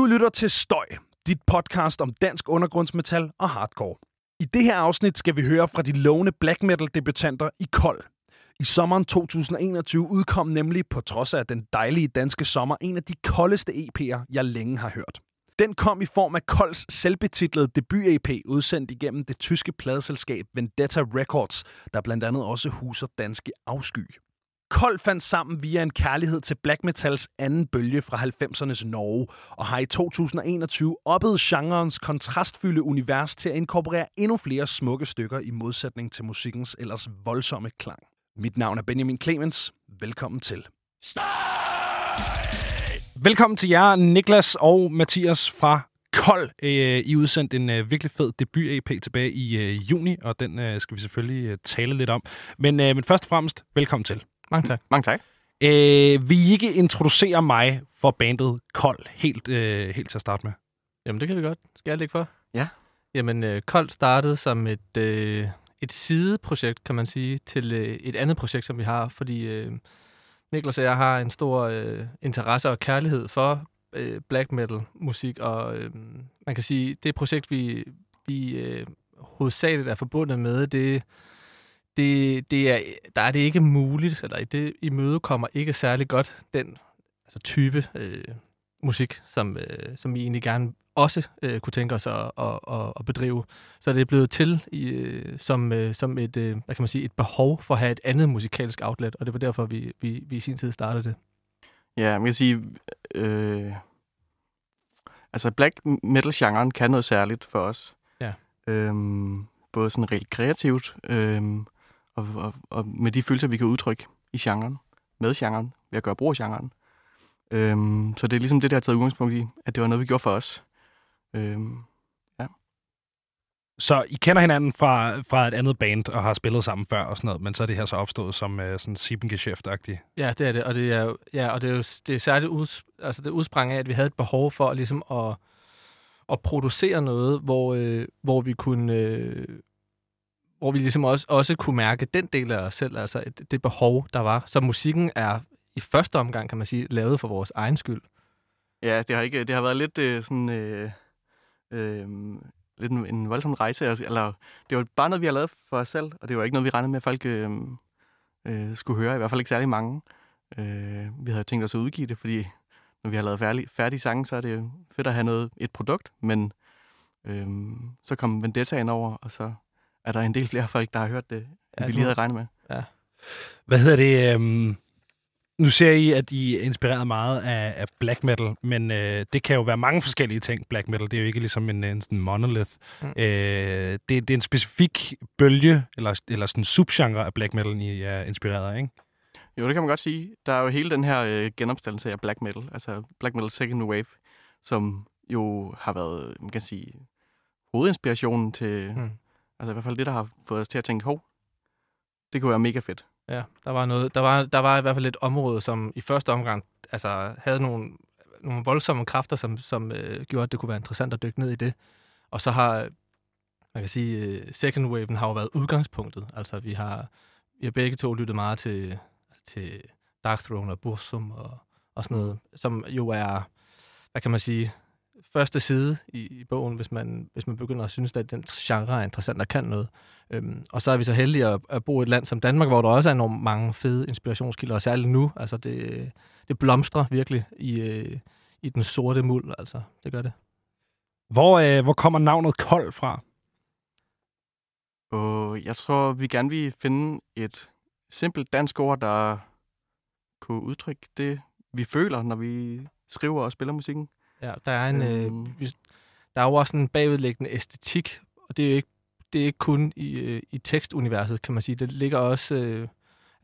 Du lytter til Støj, dit podcast om dansk undergrundsmetal og hardcore. I det her afsnit skal vi høre fra de lovende black metal debutanter i Kold. I sommeren 2021 udkom nemlig, på trods af den dejlige danske sommer, en af de koldeste EP'er, jeg længe har hørt. Den kom i form af Kolds selvbetitlede debut-EP, udsendt igennem det tyske pladeselskab Vendetta Records, der blandt andet også huser danske afsky. Kold fandt sammen via en kærlighed til black metals anden bølge fra 90'ernes Norge, og har i 2021 oppet genrens kontrastfyldte univers til at inkorporere endnu flere smukke stykker i modsætning til musikkens ellers voldsomme klang. Mit navn er Benjamin Clemens. Velkommen til. Velkommen til jer, Niklas og Mathias fra Kold. Øh, I udsendte en øh, virkelig fed debut-EP tilbage i øh, juni, og den skal vi selvfølgelig tale lidt om. Men, men først og fremmest, velkommen til. Mange tak. Mange tak. Øh, vil I ikke introducere mig for bandet Kold helt, øh, helt til at starte med? Jamen, det kan vi godt. Skal jeg lægge for? Ja. Jamen, øh, Kold startede som et, øh, et sideprojekt, kan man sige, til øh, et andet projekt, som vi har, fordi øh, Niklas og jeg har en stor øh, interesse og kærlighed for øh, black metal musik, og øh, man kan sige, det projekt, vi, vi øh, hovedsageligt er forbundet med, det det, det er, der er det ikke muligt, eller det i møde kommer ikke særlig godt den altså type øh, musik, som, øh, som vi egentlig gerne også øh, kunne tænke os at, at, at, at bedrive. Så det er blevet til i, øh, som, øh, som et, øh, hvad kan man sige, et behov for at have et andet musikalsk outlet, og det var derfor, vi, vi, vi i sin tid startede det. Ja, man kan sige, øh, altså black metal-genren kan noget særligt for os. Ja. Øhm, både sådan rent kreativt, øhm, og, og, og med de følelser, vi kan udtrykke i genren, med genren, ved at gøre brug af genren. Øhm, så det er ligesom det, der har taget udgangspunkt i, at det var noget, vi gjorde for os. Øhm, ja. Så I kender hinanden fra, fra et andet band og har spillet sammen før og sådan noget, men så er det her så opstået som uh, sådan Siebengeschäft-agtigt? Ja, det er det, og det er jo, ja, og det er jo det er særligt ud, altså det udsprang af, at vi havde et behov for ligesom at, at producere noget, hvor, øh, hvor vi kunne øh, hvor vi ligesom også, også kunne mærke den del af os selv, altså det, det behov, der var. Så musikken er i første omgang, kan man sige, lavet for vores egen skyld. Ja, det har, ikke, det har været lidt øh, sådan... Øh, øh, lidt en, en voldsom rejse. Altså, eller, det var bare noget, vi har lavet for os selv, og det var ikke noget, vi regnede med, at folk øh, øh, skulle høre. I hvert fald ikke særlig mange. Øh, vi havde tænkt os at udgive det, fordi når vi har lavet færdige, færdige sange, så er det fedt at have noget, et produkt, men øh, så kom Vendetta ind over, og så er der en del flere folk, der har hørt det, end ja, vi lige havde regnet med. Ja. Hvad hedder det? Øhm, nu ser I, at I er inspireret meget af, af black metal, men øh, det kan jo være mange forskellige ting, black metal. Det er jo ikke ligesom en, en sådan monolith. Mm. Øh, det, det er en specifik bølge, eller, eller sådan en subgenre af black metal, I er inspireret af, ikke? Jo, det kan man godt sige. Der er jo hele den her øh, genopstandelse af black metal, altså black metal second wave, som jo har været, man kan sige, hovedinspirationen til, mm Altså i hvert fald det, der har fået os til at tænke, hov, det kunne være mega fedt. Ja, der var, noget, der, var, der var i hvert fald et område, som i første omgang altså, havde nogle, nogle voldsomme kræfter, som, som øh, gjorde, at det kunne være interessant at dykke ned i det. Og så har, man kan sige, øh, second waven har jo været udgangspunktet. Altså vi har, vi har begge to lyttet meget til, altså, til Dark Throne og Bursum og, og sådan noget, som jo er, hvad kan man sige, første side i, i bogen, hvis man, hvis man begynder at synes, at den genre er interessant og kan noget. Øhm, og så er vi så heldige at, at bo i et land som Danmark, hvor der også er enormt mange fede inspirationskilder, og særligt nu. Altså det, det blomstrer virkelig i, øh, i den sorte muld, altså. Det gør det. Hvor, øh, hvor kommer navnet Kold fra? Og jeg tror, vi gerne vil finde et simpelt dansk ord, der kunne udtrykke det, vi føler, når vi skriver og spiller musikken. Ja, der er en, øh, øhm. der er jo også en bagvedliggende æstetik, og det er jo ikke, det er ikke kun i, øh, i tekstuniverset, kan man sige. Det ligger også, øh,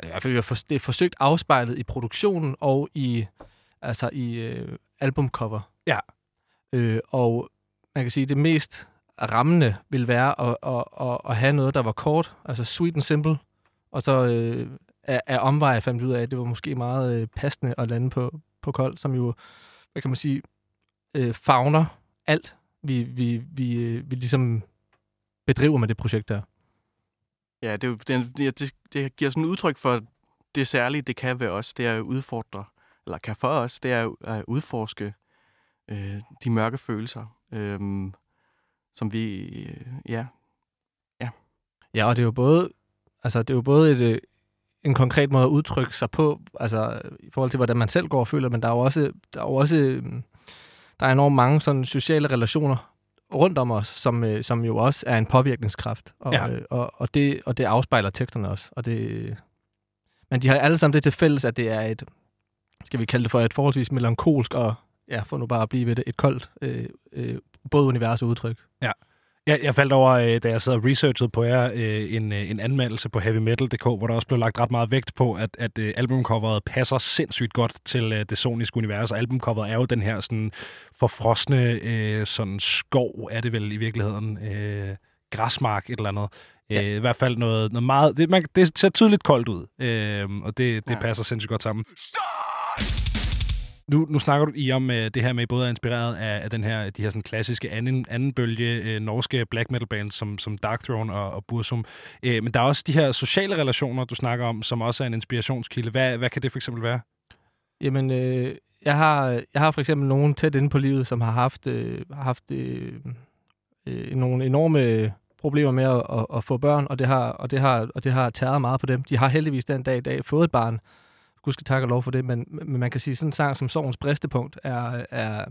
i hvert fald det er forsøgt afspejlet i produktionen og i, altså i øh, albumcover. Ja. Øh, og man kan sige, det mest rammende vil være at, at, at, at have noget, der var kort, altså sweet and simple, og så øh, af, af omveje fandt vi ud af, at det var måske meget øh, passende at lande på, på kold, som jo, hvad kan man sige, øh, fagner alt, vi, vi, vi, øh, vi ligesom bedriver med det projekt der. Ja, det, det, det, det giver sådan et udtryk for det særlige, det kan være os, det er at udfordre, eller kan for os, det er at udforske øh, de mørke følelser, øh, som vi, øh, ja, Ja, og det er jo både, altså, det er jo både et, øh, en konkret måde at udtrykke sig på, altså i forhold til, hvordan man selv går og føler, men der er jo også, der er jo også øhm, der er enormt mange sådan sociale relationer rundt om os, som, øh, som jo også er en påvirkningskraft. Og, Ja. øh, og, og, det, og det afspejler teksterne også. Og det, men de har alle sammen det til fælles, at det er et, skal vi kalde det for et forholdsvis melankolsk og, ja, for nu bare at blive ved det, et koldt, øh, øh, både univers og udtryk. Jeg, jeg faldt over, øh, da jeg sad og researchede på jer, øh, en, øh, en anmeldelse på heavymetal.dk, hvor der også blev lagt ret meget vægt på, at, at albumcoveret passer sindssygt godt til det soniske univers. Og albumcoveret er jo den her sådan forfrosne sådan skov, er det vel i virkeligheden. Græsmark, et eller andet. Ja. Øh, I hvert fald noget, noget meget... Det, man, det ser tydeligt koldt ud, øh, og det, det Ja. passer sindssygt godt sammen. Nu, nu snakker du i om uh, det her med, både er inspireret af, af den her, de her sådan klassiske anden, anden bølge uh, norske black metal bands som, som Darkthrone og, og Bursum. Uh, men der er også de her sociale relationer, du snakker om, som også er en inspirationskilde. Hvad, hvad kan det for eksempel være? Jamen, øh, jeg, har, jeg har for eksempel nogen tæt inde på livet, som har haft, øh, har haft øh, øh, nogle enorme problemer med at, at, at få børn, og det, har, og, det har, og det har tæret meget på dem. De har heldigvis den dag i dag fået et barn. Gud skal takke og lov for det, men, men man kan sige, at sådan en sang som Sorgens Bristepunkt er, er,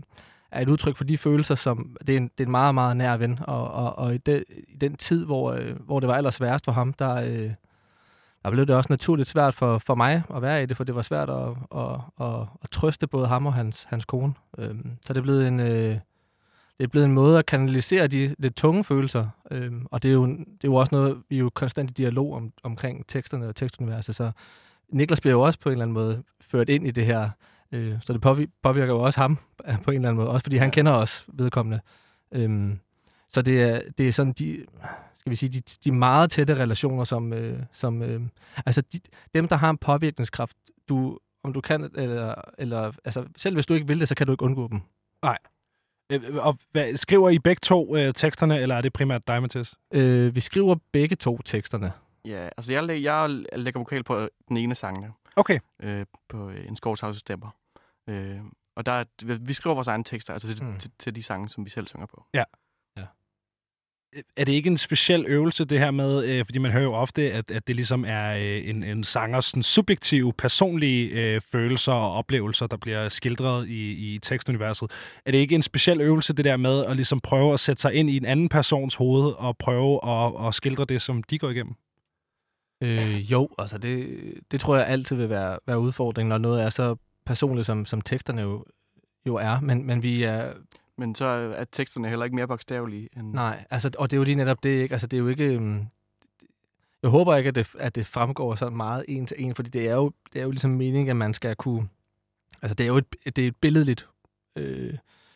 er et udtryk for de følelser, som det er en, det er en meget, meget nær ven, og, og, og i, den, i den tid, hvor, øh, hvor det var allersværest for ham, der, øh, der blev det også naturligt svært for, for mig at være i det, for det var svært at, at, at, at trøste både ham og hans, hans kone. Øhm, så det er blevet en... Øh, det er blevet en måde at kanalisere de lidt tunge følelser, øhm, og det er, jo, det er jo også noget, vi er jo konstant i dialog om, omkring teksterne og tekstuniverset, så Niklas bliver jo også på en eller anden måde ført ind i det her, øh, så det påvirker, jo også ham øh, på en eller anden måde, også fordi han kender os vedkommende. Øhm, så det er, det er sådan de, skal vi sige, de, de meget tætte relationer, som, øh, som øh, altså de, dem, der har en påvirkningskraft, du, om du kan, eller, eller altså, selv hvis du ikke vil det, så kan du ikke undgå dem. Øh, og hvad, skriver I begge to øh, teksterne, eller er det primært dig, Mathias? Øh, vi skriver begge to teksterne. Ja altså jeg, læ- jeg lægger vokal på den ene af sangene, Okay. øh, på øh, en skovtavse stemmer. Øh, og der er, vi- vi skriver vores egne tekster, altså til, Mm. til, til de sange, som vi selv synger på. er det ikke en speciel øvelse, det her med, øh, fordi man hører jo ofte, at, at det ligesom er øh, en, en sangers sådan, subjektive, personlige øh, følelser og oplevelser, der bliver skildret i, i tekstuniverset. Er det ikke en speciel øvelse, det der med at ligesom prøve at sætte sig ind i en anden persons hoved og prøve at, at skildre det, som de går igennem? Øh, jo, altså det, det tror jeg altid vil være, være udfordringen, når noget er så personligt, som, som teksterne jo, jo er. Men, men vi er, Men så er teksterne heller ikke mere bogstavelige end... nej, altså, og det er jo lige netop det, ikke? Altså det er jo ikke, um, jeg håber ikke, at det, at det fremgår sådan meget en til en, fordi det er jo, det er jo ligesom meningen, at man skal kunne, altså det er jo et, det er et billedligt, øh,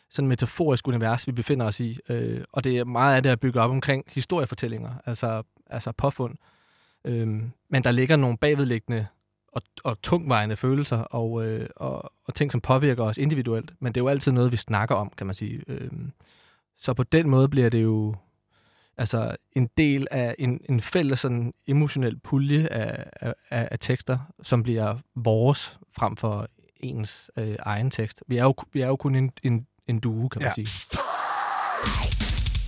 sådan metaforisk univers, vi befinder os i, øh, og det er meget af det at bygge op omkring historiefortællinger, altså, altså påfund. Øhm, men der ligger nogle bagvedliggende og, og tungvejende følelser og, øh, og, og ting, som påvirker os individuelt. Men det er jo altid noget, vi snakker om, kan man sige. Øhm, så på den måde bliver det jo altså en del af en, en fælles sådan emotionel pulje af, af, af, tekster, som bliver vores frem for ens øh, egen tekst. Vi er jo, vi er jo kun en, en, en duo, kan man Ja. sige.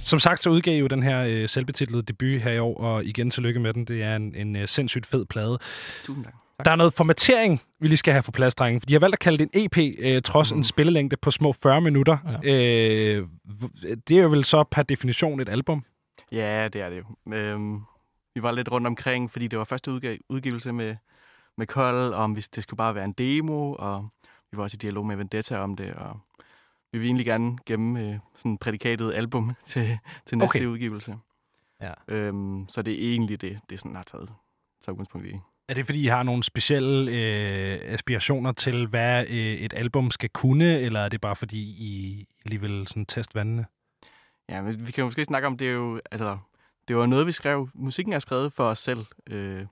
Som sagt, så udgav I jo den her øh, selvbetitlede debut her i år, og igen tillykke med den. Det er en, en øh, sindssygt fed plade. Tusind tak. Der er noget formatering, vi lige skal have på plads, drenge. For de har valgt at kalde det en EP, øh, trods mm. en spillelængde på små 40 minutter. Ja. Øh, det er jo vel så per definition et album. Ja, det er det jo. Øhm, vi var lidt rundt omkring, fordi det var første udga- udgivelse med, med Kold, om hvis det skulle bare være en demo, og vi var også i dialog med Vendetta om det, og vi vil egentlig gerne gemme øh, sådan prædikatet album til, til næste Okay. udgivelse. Ja. Øhm, så det er egentlig det, det sådan har taget, taget udgangspunkt i. Er det, fordi I har nogle specielle øh, aspirationer til, hvad øh, et album skal kunne, eller er det bare, fordi I lige vil sådan teste vandene? Ja, men vi kan jo måske snakke om, det er jo, altså, det var noget, vi skrev. Musikken er skrevet for os selv, øh,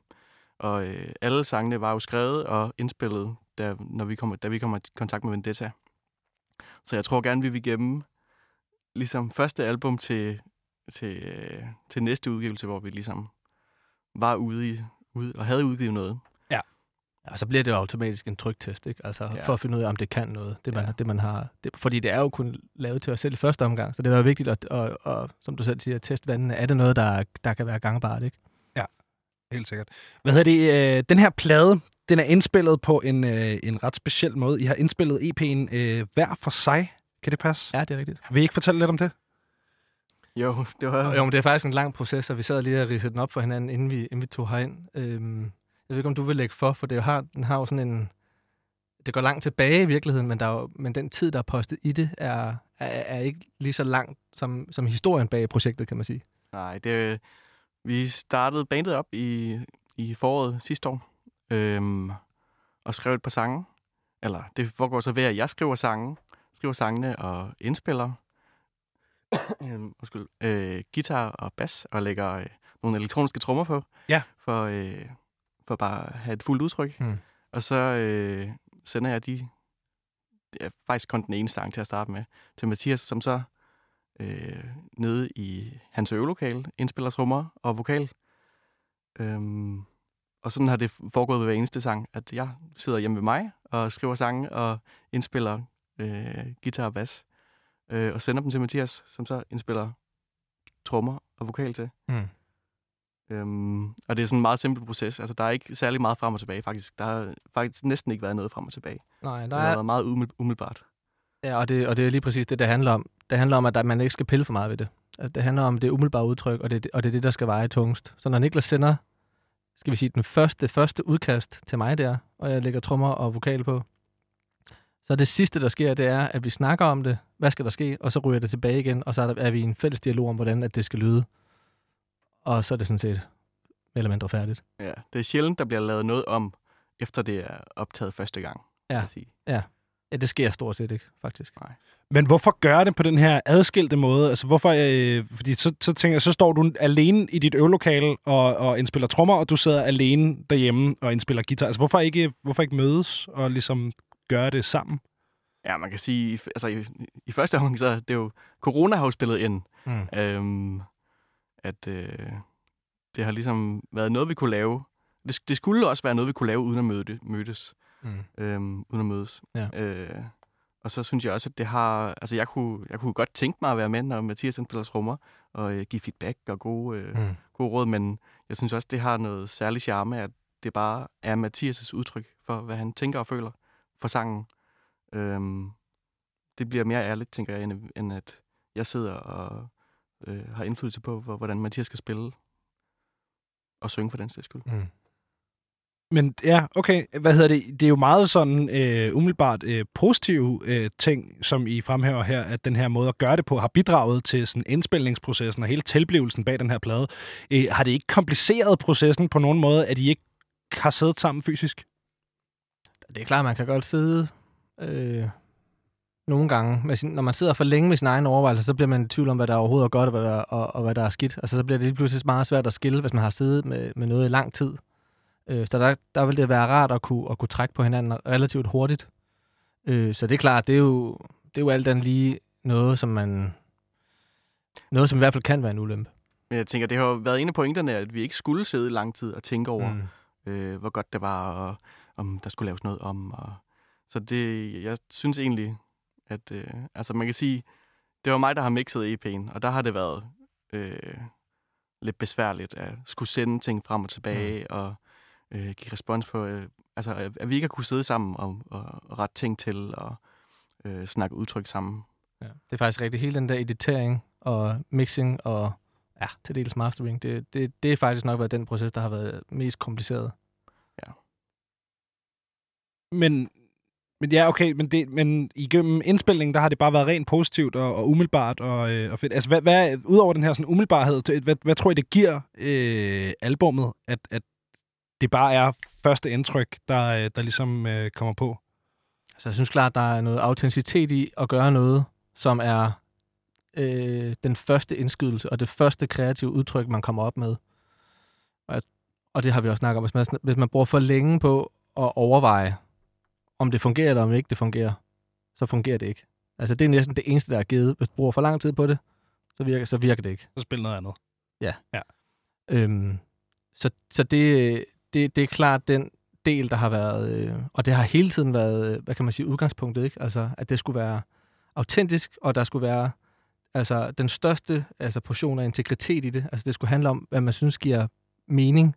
og øh, alle sangene var jo skrevet og indspillet, da, når vi kommer, da vi kommer i kontakt med Vendetta. Så jeg tror gerne, vi vil gemme ligesom første album til, til, til næste udgivelse, hvor vi ligesom var ude, i, ude og havde udgivet noget. Ja. Ja, så bliver det jo automatisk en trygtest, ikke? Altså, Ja. for at finde ud af, om det kan noget, det man, Ja. ja. det, man har. Det, fordi det er jo kun lavet til os selv i første omgang, så det var vigtigt at, at, at, at som du selv siger, at teste vandene. Er det noget, der, der kan være gangbart, ikke? Helt sikkert. Hvad hedder det? Øh, den her plade, den er indspillet på en, øh, en ret speciel måde. I har indspillet EP'en øh, hver for sig. Kan det passe? Ja, det er rigtigt. Vil I ikke fortælle lidt om det? Jo, det var... Jo, men det er faktisk en lang proces, og vi sad lige og ridsede den op for hinanden, inden vi, inden vi tog herind. Øhm, jeg ved ikke, om du vil lægge for, for det har, den har jo sådan en... Det går langt tilbage i virkeligheden, men, der er jo, men den tid, der er postet i det, er, er, er ikke lige så langt som, som historien bag projektet, kan man sige. Nej, det, vi startede bandet op i, i foråret sidste år, øhm, og skrev et par sange. Eller det foregår så ved, at jeg skriver sange, skriver sangene og indspiller øhm, undskyld, øh, guitar og bas, og lægger øh, nogle elektroniske trommer på, Ja. for, øh, for bare at have et fuldt udtryk. Hmm. Og så øh, sender jeg de, det er faktisk kun den ene sang til at starte med, til Mathias, som så øh, nede i hans øvelokale, indspiller trommer og vokal. Øhm, og sådan har det foregået ved hver eneste sang, at jeg sidder hjemme ved mig og skriver sange og indspiller øh, guitar og bas. Øh, og sender dem til Mathias, som så indspiller trommer og vokal til. Mm. Øhm, og det er sådan en meget simpel proces. Altså, der er ikke særlig meget frem og tilbage, faktisk. Der har faktisk næsten ikke været noget frem og tilbage. Nej, Det der har er, været meget umiddel- umiddelbart. ja, og, det, og det er lige præcis det, det handler om. Det handler om, at man ikke skal pille for meget ved det. Altså, det handler om det umiddelbare udtryk, og det, og det er det, der skal veje tungest. Så når Niklas sender, skal vi sige, den første, første udkast til mig der, og jeg lægger trommer og vokal på, så det sidste, der sker, det er, at vi snakker om det. Hvad skal der ske? Og så ryger det tilbage igen, og så er, vi i en fælles dialog om, hvordan at det skal lyde. Og så er det sådan set mere eller mindre færdigt. Ja, det er sjældent, der bliver lavet noget om, efter det er optaget første gang. Ja. sige. Ja, det sker stort set ikke, faktisk. Men hvorfor gøre det på den her adskilte måde? Altså, hvorfor, øh, fordi så, så tænker jeg, så står du alene i dit øvelokale og, og indspiller trommer, og du sidder alene derhjemme og indspiller guitar. Altså, hvorfor ikke, hvorfor ikke mødes og ligesom gøre det sammen? Ja, man kan sige, altså i, i første omgang, så er det jo, corona har jo spillet ind, Mm. øhm, at øh, det har ligesom været noget, vi kunne lave. Det, det skulle også være noget, vi kunne lave, uden at møde, mødes. Mm. øhm, uden at mødes. Ja. Øh, og så synes jeg også, at det har... Altså, jeg kunne, jeg kunne godt tænke mig at være med, når Mathias indspiller trommer, og øh, give feedback og gode, øh, Mm. gode råd, men jeg synes også, det har noget særligt charme, at det bare er Mathias' udtryk for, hvad han tænker og føler for sangen. Øhm, det bliver mere ærligt, tænker jeg, end, end at jeg sidder og øh, har indflydelse på, hvor, hvordan Mathias skal spille og synge for den sags skyld. Mm. Men ja, okay. Hvad hedder det? Det er jo meget sådan øh, umiddelbart øh, positive øh, ting, som I fremhæver her, at den her måde at gøre det på har bidraget til sådan indspilningsprocessen og hele tilblivelsen bag den her plade. Øh, har det ikke kompliceret processen på nogen måde, at I ikke har siddet sammen fysisk? Det er klart, man kan godt sidde øh, nogle gange. Med sin, når man sidder for længe med sin egen overvejelse, så bliver man i tvivl om, hvad der overhovedet er godt og hvad der, og, og hvad der er skidt. Altså, så bliver det lige pludselig meget svært at skille, hvis man har siddet med, med noget i lang tid. Øh, så der, der vil det være rart at kunne, at kunne trække på hinanden relativt hurtigt. Øh, så det er klart, det er jo, det er jo alt andet lige noget, som man... Noget, som i hvert fald kan være en ulempe. Men jeg tænker, det har jo været en af pointerne, at vi ikke skulle sidde i lang tid og tænke over, Mm. øh, hvor godt det var, og om der skulle laves noget om. Og... Så det, jeg synes egentlig, at øh, altså man kan sige, det var mig, der har mixet EP'en, og der har det været øh, lidt besværligt at skulle sende ting frem og tilbage, mm. og øh, give respons på, øh, altså at at vi ikke har kunne sidde sammen og, og, og rette ting til, og øh, snakke udtryk sammen. Ja. Det er faktisk rigtigt. Hele den der editering og mixing og ja, til dels mastering, det, det, det er faktisk nok været den proces, der har været mest kompliceret. Men, men ja, okay, men, det, men igennem indspilningen, der har det bare været rent positivt og, og umiddelbart og, øh, og fedt. Altså, hvad, hvad, udover den her sådan umiddelbarhed, hvad, hvad tror I, det giver øh, albummet, at, at det bare er første indtryk, der, øh, der ligesom øh, kommer på? Altså, jeg synes klart, der er noget autenticitet i at gøre noget, som er øh, den første indskydelse og det første kreative udtryk, man kommer op med. Og, og det har vi også snakket om. Hvis man, hvis man bruger for længe på at overveje, om det fungerer eller om ikke det fungerer, så fungerer det ikke. Altså, det er næsten det eneste, der er givet. Hvis du bruger for lang tid på det, så virker, så virker det ikke. Så spil noget andet. Øhm, så så det, det, det er klart den, del, der har været, øh, og det har hele tiden været, øh, hvad kan man sige, udgangspunktet, ikke? Altså, at det skulle være autentisk, og der skulle være altså, den største altså, portion af integritet i det. Altså, det skulle handle om, hvad man synes giver mening,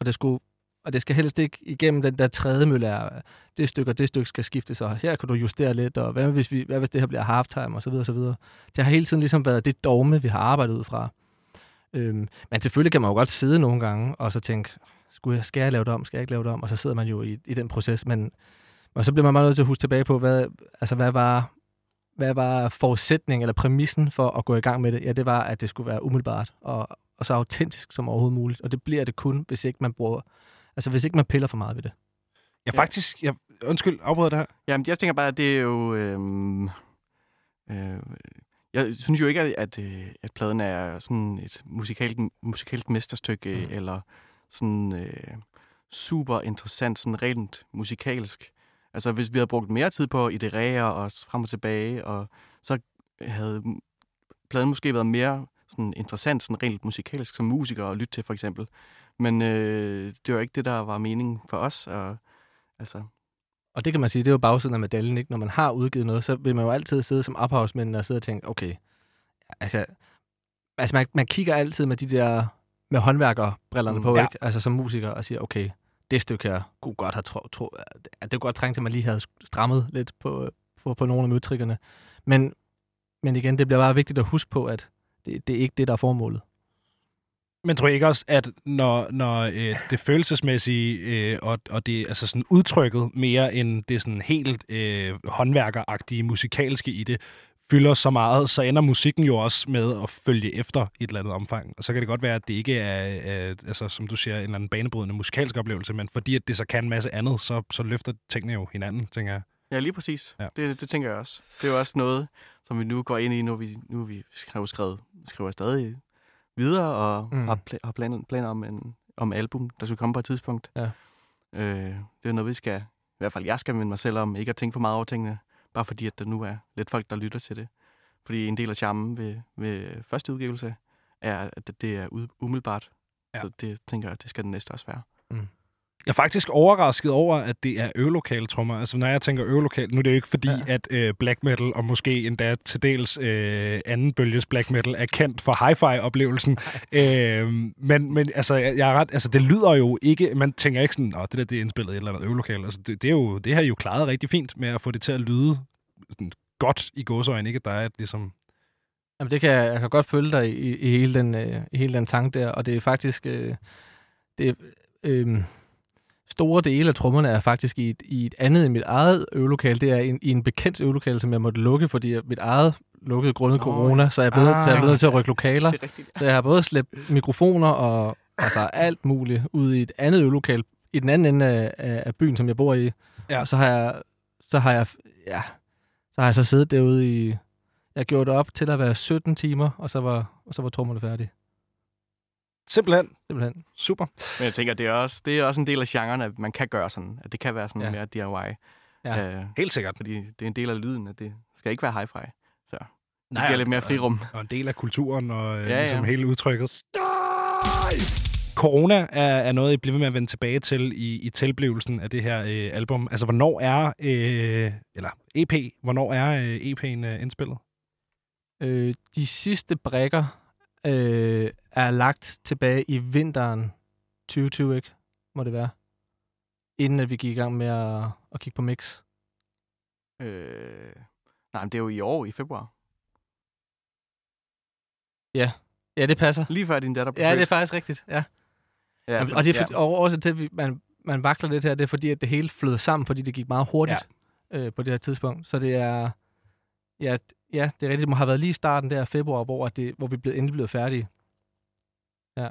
og det skulle og det skal helst ikke igennem den der tredje mølle af, det stykke og det stykke skal skiftes, og her kan du justere lidt, og hvad hvis, vi, hvad hvis det her bliver halftime, og så videre, og så videre. Det har hele tiden ligesom været det dogme, vi har arbejdet ud fra. Øhm, men selvfølgelig kan man jo godt sidde nogle gange, og så tænke, skulle jeg, skal jeg lave det om, skal jeg ikke lave det om, og så sidder man jo i, i den proces, men og så bliver man meget nødt til at huske tilbage på, hvad, altså, hvad var, hvad var forudsætningen eller præmissen for at gå i gang med det? Ja, det var, at det skulle være umiddelbart og, og så autentisk som overhovedet muligt. Og det bliver det kun, hvis ikke man bruger, altså hvis ikke man piller for meget ved det. Ja, faktisk, jeg, undskyld, afbryder det her. Jamen, jeg tænker bare, at det er jo... Øhm, øh, jeg synes jo ikke, at, at, øh, at pladen er sådan et musikalt, musikalt mesterstykke, mm. eller sådan øh, super interessant, sådan rent musikalsk. Altså, hvis vi havde brugt mere tid på at iterere og frem og tilbage, og så havde pladen måske været mere sådan interessant, sådan rent musikalsk som musiker at lytte til, for eksempel. Men øh, det var ikke det, der var meningen for os. Og, altså, og det kan man sige, det er jo bagsiden af medaljen, ikke? Når man har udgivet noget, så vil man jo altid sidde som ophavsmænd og sidde og tænke, okay, altså, altså man, man kigger altid med de der, med håndværkerbrillerne mm, på, ja. ikke? Altså som musiker, og siger, okay, det stykke her kunne godt have tro, tro at det kunne godt trænge til, at man lige havde strammet lidt på, på, på nogle af møtrikkerne. Men, men igen, det bliver bare vigtigt at huske på, at det, det er ikke det, der er formålet. Men tror jeg ikke også, at når, når øh, det følelsesmæssige øh, og, og det altså sådan udtrykket mere end det sådan helt øh, håndværkeragtige musikalske i det, fylder så meget, så ender musikken jo også med at følge efter i et eller andet omfang. Og så kan det godt være, at det ikke er, er altså, som du siger, en eller anden banebrydende musikalsk oplevelse, men fordi at det så kan en masse andet, så, så løfter tingene jo hinanden, tænker jeg. Ja, lige præcis. Ja. Det, det tænker jeg også. Det er jo også noget, som vi nu går ind i, nu vi, nu vi skriver, skrevet, skriver stadig videre og mm. har, pl- har planer, planer om en om album, der skal komme på et tidspunkt. Ja. Øh, det er noget, vi skal, i hvert fald jeg skal minde mig selv om, ikke at tænke for meget over tingene, bare fordi, at der nu er lidt folk, der lytter til det. Fordi en del af charmen ved, ved første udgivelse er, at det er umiddelbart. Ja. Så det tænker jeg, det skal den næste også være. Mm. Jeg er faktisk overrasket over, at det er øvelokale trommer. Altså, når jeg tænker øvelokale, nu er det jo ikke fordi, ja. at øh, black metal, og måske endda til dels øh, anden bølges black metal, er kendt for hi-fi-oplevelsen. øh, men, men altså, jeg, jeg er ret, altså, det lyder jo ikke, man tænker ikke sådan, at det der det er indspillet i et eller andet øvelokale. Altså, det, det, er jo, det har jo klaret rigtig fint med at få det til at lyde godt i gåsøjne, ikke? Der er et, ligesom... Jamen, det kan jeg, jeg kan godt følge dig i, i, hele den, øh, i hele den tanke der, og det er faktisk... Øh, det, øh, store dele af trommerne er faktisk i et, i et andet end mit eget øvelokale. Det er en, i en bekendt øvelokale, som jeg måtte lukke, fordi mit eget lukkede grundet oh, corona, så jeg er blevet, ah, så jeg er blevet til at rykke lokaler. Så jeg har både slæbt mikrofoner og altså alt muligt ud i et andet øvelokale i den anden ende af, af byen, som jeg bor i. Ja. Og så har jeg, så har jeg, ja, så har jeg så siddet derude i, jeg gjorde det op til at være 17 timer, og så var, og så var trommerne færdige. Simpelthen. Simpelthen. Super. Men jeg tænker, det er også, det er også en del af genren, at man kan gøre sådan. At det kan være sådan ja. mere DIY. Ja, øh, helt sikkert. Fordi det er en del af lyden, at det skal ikke være hi-fi. Så det Nej, giver lidt mere frirum. Og en del af kulturen og øh, ja, ligesom ja. hele udtrykket. Støj! Corona er, er noget, I bliver med at vende tilbage til i, i tilblivelsen af det her øh, album. Altså, hvornår er, øh, eller EP, hvornår er øh, EP'en øh, indspillet? Øh, de sidste brækker øh, er lagt tilbage i vinteren 2020, ikke? Må det være. Inden at vi gik i gang med at, at kigge på mix. Øh, nej, men det er jo i år, i februar. Ja, ja det passer. Lige før din datter blev Ja, det er faktisk rigtigt, ja. ja og det er for, ja. og også til, at vi, man, man vakler lidt her, det er fordi, at det hele flød sammen, fordi det gik meget hurtigt ja. øh, på det her tidspunkt. Så det er, ja, ja, det er rigtigt. Det må have været lige i starten der af februar, hvor, det, hvor vi blev, endelig blevet færdige. Ja.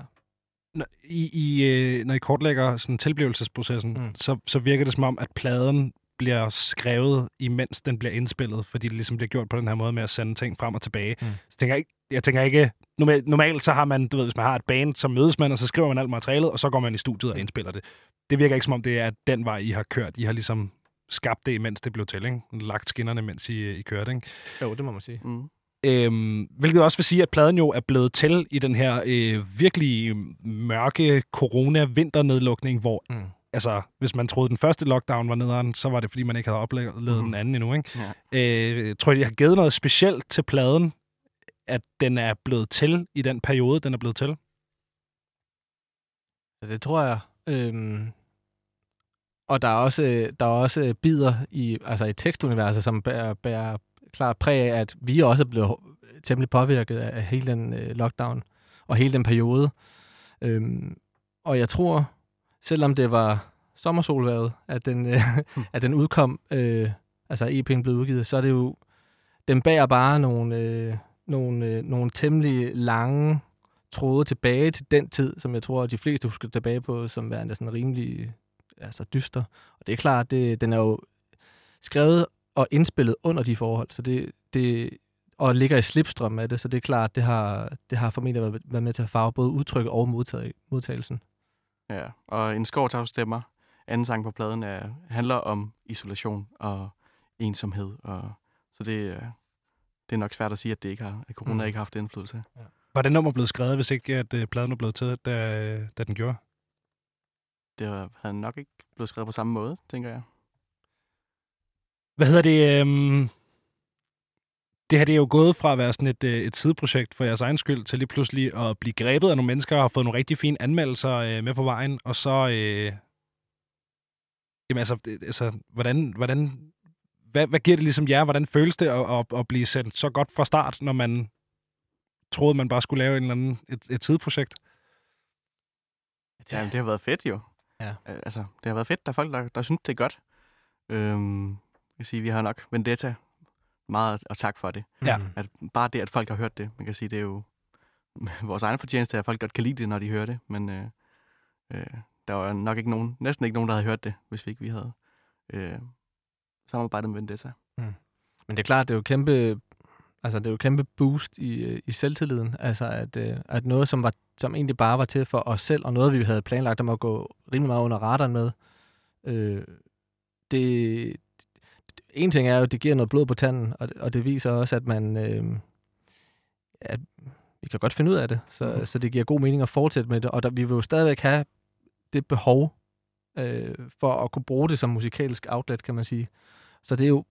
Når I, I, øh, når I kortlægger sådan tilblivelsesprocessen, mm. så, så virker det som om, at pladen bliver skrevet, imens den bliver indspillet, fordi det ligesom bliver gjort på den her måde med at sende ting frem og tilbage. Mm. Så tænker jeg, jeg tænker ikke, normalt, normalt så har man, du ved, hvis man har et band, så mødes man, og så skriver man alt materialet, og så går man i studiet og mm. indspiller det. Det virker ikke som om, det er den vej, I har kørt. I har ligesom skabt det, mens det blev til, ikke? Lagt skinnerne, mens I, I kørte, ikke? Jo, det må man sige. Mm. Øhm, hvilket også vil sige, at pladen jo er blevet til i den her øh, virkelig mørke corona-vinternedlukning, hvor mm. altså, hvis man troede, den første lockdown var nederen, så var det, fordi man ikke havde oplevet mm. den anden endnu, ikke? Ja. Øh, tror I, det har givet noget specielt til pladen, at den er blevet til i den periode, den er blevet til? Ja, det tror jeg. Øhm, og der er også, der er også bider i, altså i tekstuniverset, som bærer, bærer klart præg af, at vi også er blevet temmelig påvirket af hele den øh, lockdown og hele den periode. Øhm, og jeg tror, selvom det var sommersolværet, at den, øh, at den udkom, øh, altså EP'en blev udgivet, så er det jo, den bærer bare nogle, øh, nogle, øh, nogle temmelig lange tråde tilbage til den tid, som jeg tror, at de fleste husker tilbage på, som værende sådan rimelig altså dyster. Og det er klart, det, den er jo skrevet og indspillet under de forhold, så det, det, og ligger i slipstrøm af det, så det er klart, det har, det har formentlig været, været med til at farve både udtrykket og modtag, modtagelsen. Ja, og en skov stemmer, anden sang på pladen, er, handler om isolation og ensomhed. Og, så det, det er nok svært at sige, at, det ikke har, at corona mm. ikke har haft indflydelse. Ja. Var det nummer blevet skrevet, hvis ikke at uh, pladen var blevet taget, da, da den gjorde? Det havde nok ikke blevet skrevet på samme måde, tænker jeg. Hvad hedder det? Øhm, det her det er jo gået fra at være sådan et, øh, et sideprojekt for jeres egen skyld, til lige pludselig at blive grebet af nogle mennesker, og har fået nogle rigtig fine anmeldelser øh, med på vejen, og så... Øh, jamen altså, det, altså hvordan, hvordan, hvad, hvad giver det ligesom jer? Hvordan føles det at, at, at blive sendt så godt fra start, når man troede, man bare skulle lave en eller anden, et, et sideprojekt? Ja, det har været fedt jo. Ja. Altså, det har været fedt. Der er folk, der, der synes, det er godt. Øhm, jeg kan sige, vi har nok Vendetta meget at takke for det. Ja. At bare det, at folk har hørt det, man kan sige, det er jo vores egen fortjeneste, at folk godt kan lide det, når de hører det, men øh, øh, der var nok ikke nogen, næsten ikke nogen, der havde hørt det, hvis vi ikke vi havde øh, samarbejdet med Vendetta. Mm. Men det er klart, det er jo kæmpe, altså det er jo kæmpe boost i, i selvtilliden, altså at, øh, at noget, som, var, som egentlig bare var til for os selv, og noget, vi havde planlagt om at gå rimelig meget under radaren med, øh, det, en ting er jo, at det giver noget blod på tanden, og, og det viser også, at man... Øh, at vi kan godt finde ud af det, så, mm. så det giver god mening at fortsætte med det, og der, vi vil jo stadigvæk have det behov øh, for at kunne bruge det som musikalsk outlet, kan man sige. Så det er jo...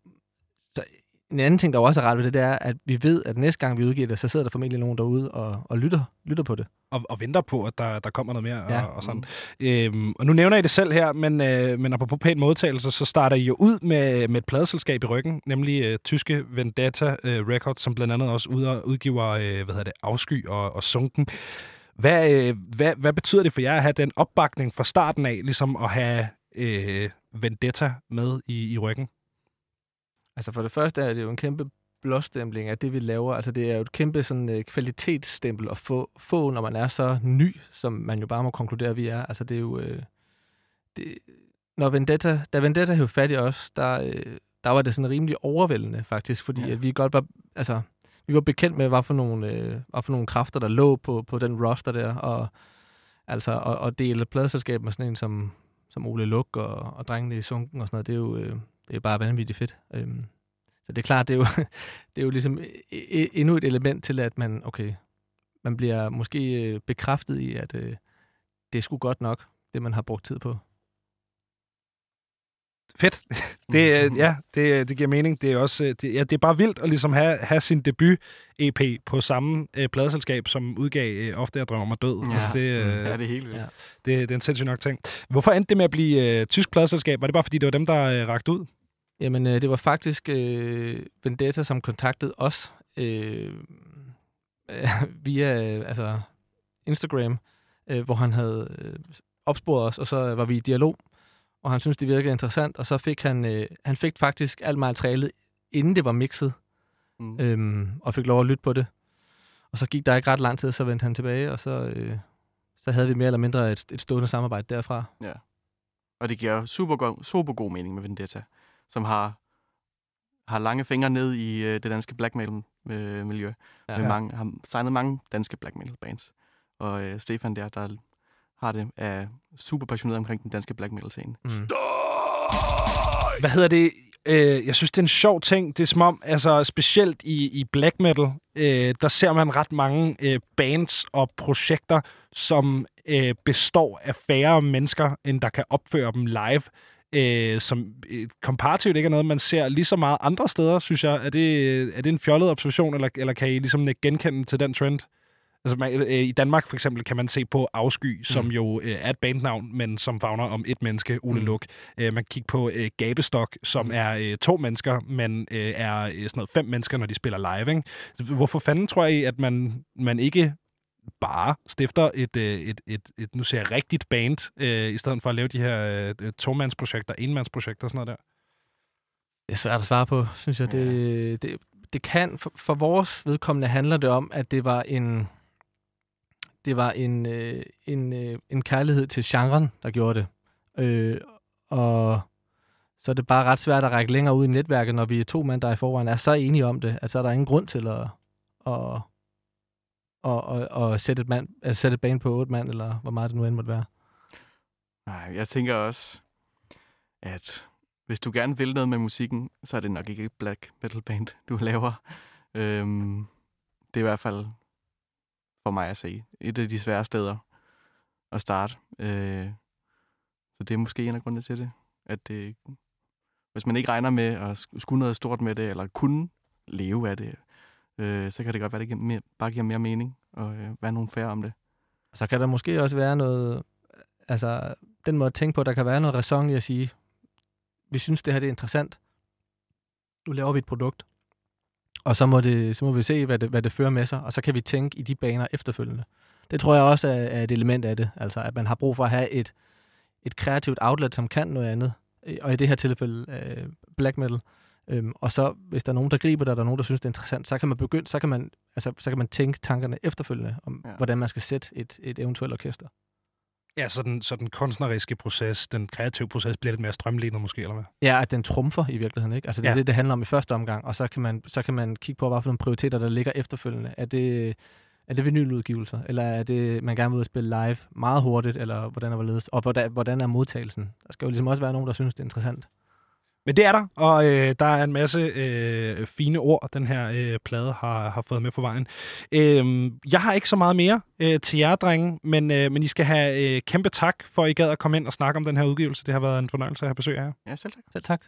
En anden ting, der også er ret ved det, det er, at vi ved, at næste gang vi udgiver det, så sidder der formentlig nogen derude og, og lytter, lytter på det. Og, og venter på, at der, der kommer noget mere ja. og, og sådan. Mm. Øhm, og nu nævner I det selv her, men, øh, men apropos pæn modtagelse, så starter I jo ud med, med et pladeselskab i ryggen, nemlig øh, tyske Vendetta øh, Records, som blandt andet også ud, udgiver øh, hvad hedder det, Afsky og, og Sunken. Hvad, øh, hvad, hvad betyder det for jer at have den opbakning fra starten af, ligesom at have øh, Vendetta med i, i ryggen? Altså for det første er det jo en kæmpe blåstempling af det, vi laver. Altså det er jo et kæmpe sådan, uh, kvalitetsstempel at få, få, når man er så ny, som man jo bare må konkludere, at vi er. Altså det er jo... Uh, det, når Vendetta, da Vendetta hævde fat i os, der, uh, der var det sådan rimelig overvældende faktisk, fordi ja. at vi godt var, altså, vi var bekendt med, hvad for nogle, uh, hvad for nogle kræfter, der lå på, på den roster der, og altså at, at dele pladselskab med sådan en som, som Ole Luk og, og drengene i Sunken og sådan noget, det er jo, uh, det er bare vanvittigt fedt. Øhm, så det er klart, det er jo, det er jo ligesom e, e, endnu et element til, at man, okay, man bliver måske øh, bekræftet i, at øh, det er sgu godt nok, det man har brugt tid på. Fedt. Det, ja, det, det giver mening. Det er også det, ja, det er bare vildt at ligesom have, have sin debut EP på samme øh, pladeselskab, som udgav øh, Ofte jeg drømmer mig død. Ja, altså, det, øh, ja, det er helt vildt. Ja. Det, det er en sindssygt nok ting. Hvorfor endte det med at blive øh, tysk pladeselskab? Var det bare fordi, det var dem, der øh, rakte ud? Jamen, øh, det var faktisk øh, Vendetta, som kontaktede os øh, øh, via øh, altså Instagram, øh, hvor han havde øh, opsporet os, og så var vi i dialog, og han syntes, det virkede interessant, og så fik han, øh, han fik faktisk alt materialet, inden det var mixet, mm. øhm, og fik lov at lytte på det. Og så gik der ikke ret lang tid, så vendte han tilbage, og så, øh, så havde vi mere eller mindre et, et stående samarbejde derfra. Ja. Og det giver super god, super god mening med Vendetta som har, har lange fingre ned i øh, det danske black metal-miljø. Øh, ja. Med mange, har signet mange danske black metal-bands. Og øh, Stefan der, der har det, er super passioneret omkring den danske black metal-scene. Mm. Hvad hedder det? Øh, jeg synes, det er en sjov ting. Det er som om, altså specielt i, i black metal, øh, der ser man ret mange øh, bands og projekter, som øh, består af færre mennesker, end der kan opføre dem live. Øh, som øh, komparativt ikke er noget, man ser lige så meget andre steder, synes jeg. Er det, er det en fjollet observation, eller, eller kan I ligesom genkende til den trend? Altså, man, øh, I Danmark for eksempel kan man se på Afsky, mm. som jo øh, er et bandnavn, men som fagner om et menneske, Ole mm. Luk. Øh, man kan kigge på øh, Gabestok, som mm. er øh, to mennesker, men øh, er øh, sådan noget fem mennesker, når de spiller live. Ikke? Hvorfor fanden tror I, at man, man ikke bare stifter et, øh, et, et, et, nu ser jeg rigtigt band, øh, i stedet for at lave de her øh, tomandsprojekter, enmandsprojekter og sådan noget der? Det er svært at svare på, synes jeg. Ja. Det, det, det kan, for, for vores vedkommende handler det om, at det var en, det var en, øh, en, øh, en kærlighed til genren, der gjorde det. Øh, og så er det bare ret svært at række længere ud i netværket, når vi er to mænd, der i forvejen er så enige om det, at så er der ingen grund til at, at, at, at, at sætte, et mand, at sætte et bane på otte mand, eller hvor meget det nu end måtte være. Nej, jeg tænker også, at hvis du gerne vil noget med musikken, så er det nok ikke et black metal band, du laver. Øhm, det er i hvert fald for mig at se. Et af de svære steder at starte. Øh, så det er måske en af grundene til det. At det, hvis man ikke regner med at skulle noget stort med det, eller kunne leve af det, øh, så kan det godt være, at det giver mere, bare giver mere mening og øh, være nogle færre om det. Så kan der måske også være noget, altså den måde at tænke på, der kan være noget ræson i at sige, vi synes, det her det er interessant. Nu laver vi et produkt. Og så må, det, så må vi se, hvad det, hvad det fører med sig, og så kan vi tænke i de baner efterfølgende. Det tror jeg også er, er et element af det, altså at man har brug for at have et, et kreativt outlet, som kan noget andet. Og i det her tilfælde øh, black metal. Øhm, og så, hvis der er nogen, der griber det, og der er nogen, der synes, det er interessant, så kan man begynde, så kan man, altså, så kan man tænke tankerne efterfølgende om, ja. hvordan man skal sætte et, et eventuelt orkester. Ja, så den, så den kunstneriske proces, den kreative proces, bliver lidt mere strømlignet måske, eller hvad? Ja, at den trumfer i virkeligheden, ikke? Altså det ja. er det, det handler om i første omgang, og så kan man, så kan man kigge på, hvad for nogle prioriteter, der ligger efterfølgende. Er det, er det vinyludgivelser, eller er det, man gerne vil ud og spille live meget hurtigt, eller hvordan er det Og hvordan, hvordan er modtagelsen? Der skal jo ligesom også være nogen, der synes, det er interessant. Men det er der, og øh, der er en masse øh, fine ord, den her øh, plade har, har fået med på vejen. Øh, jeg har ikke så meget mere øh, til jer, drenge, men, øh, men I skal have øh, kæmpe tak for, at I gad at komme ind og snakke om den her udgivelse. Det har været en fornøjelse at have besøg af jer. Ja, selv tak. Selv tak.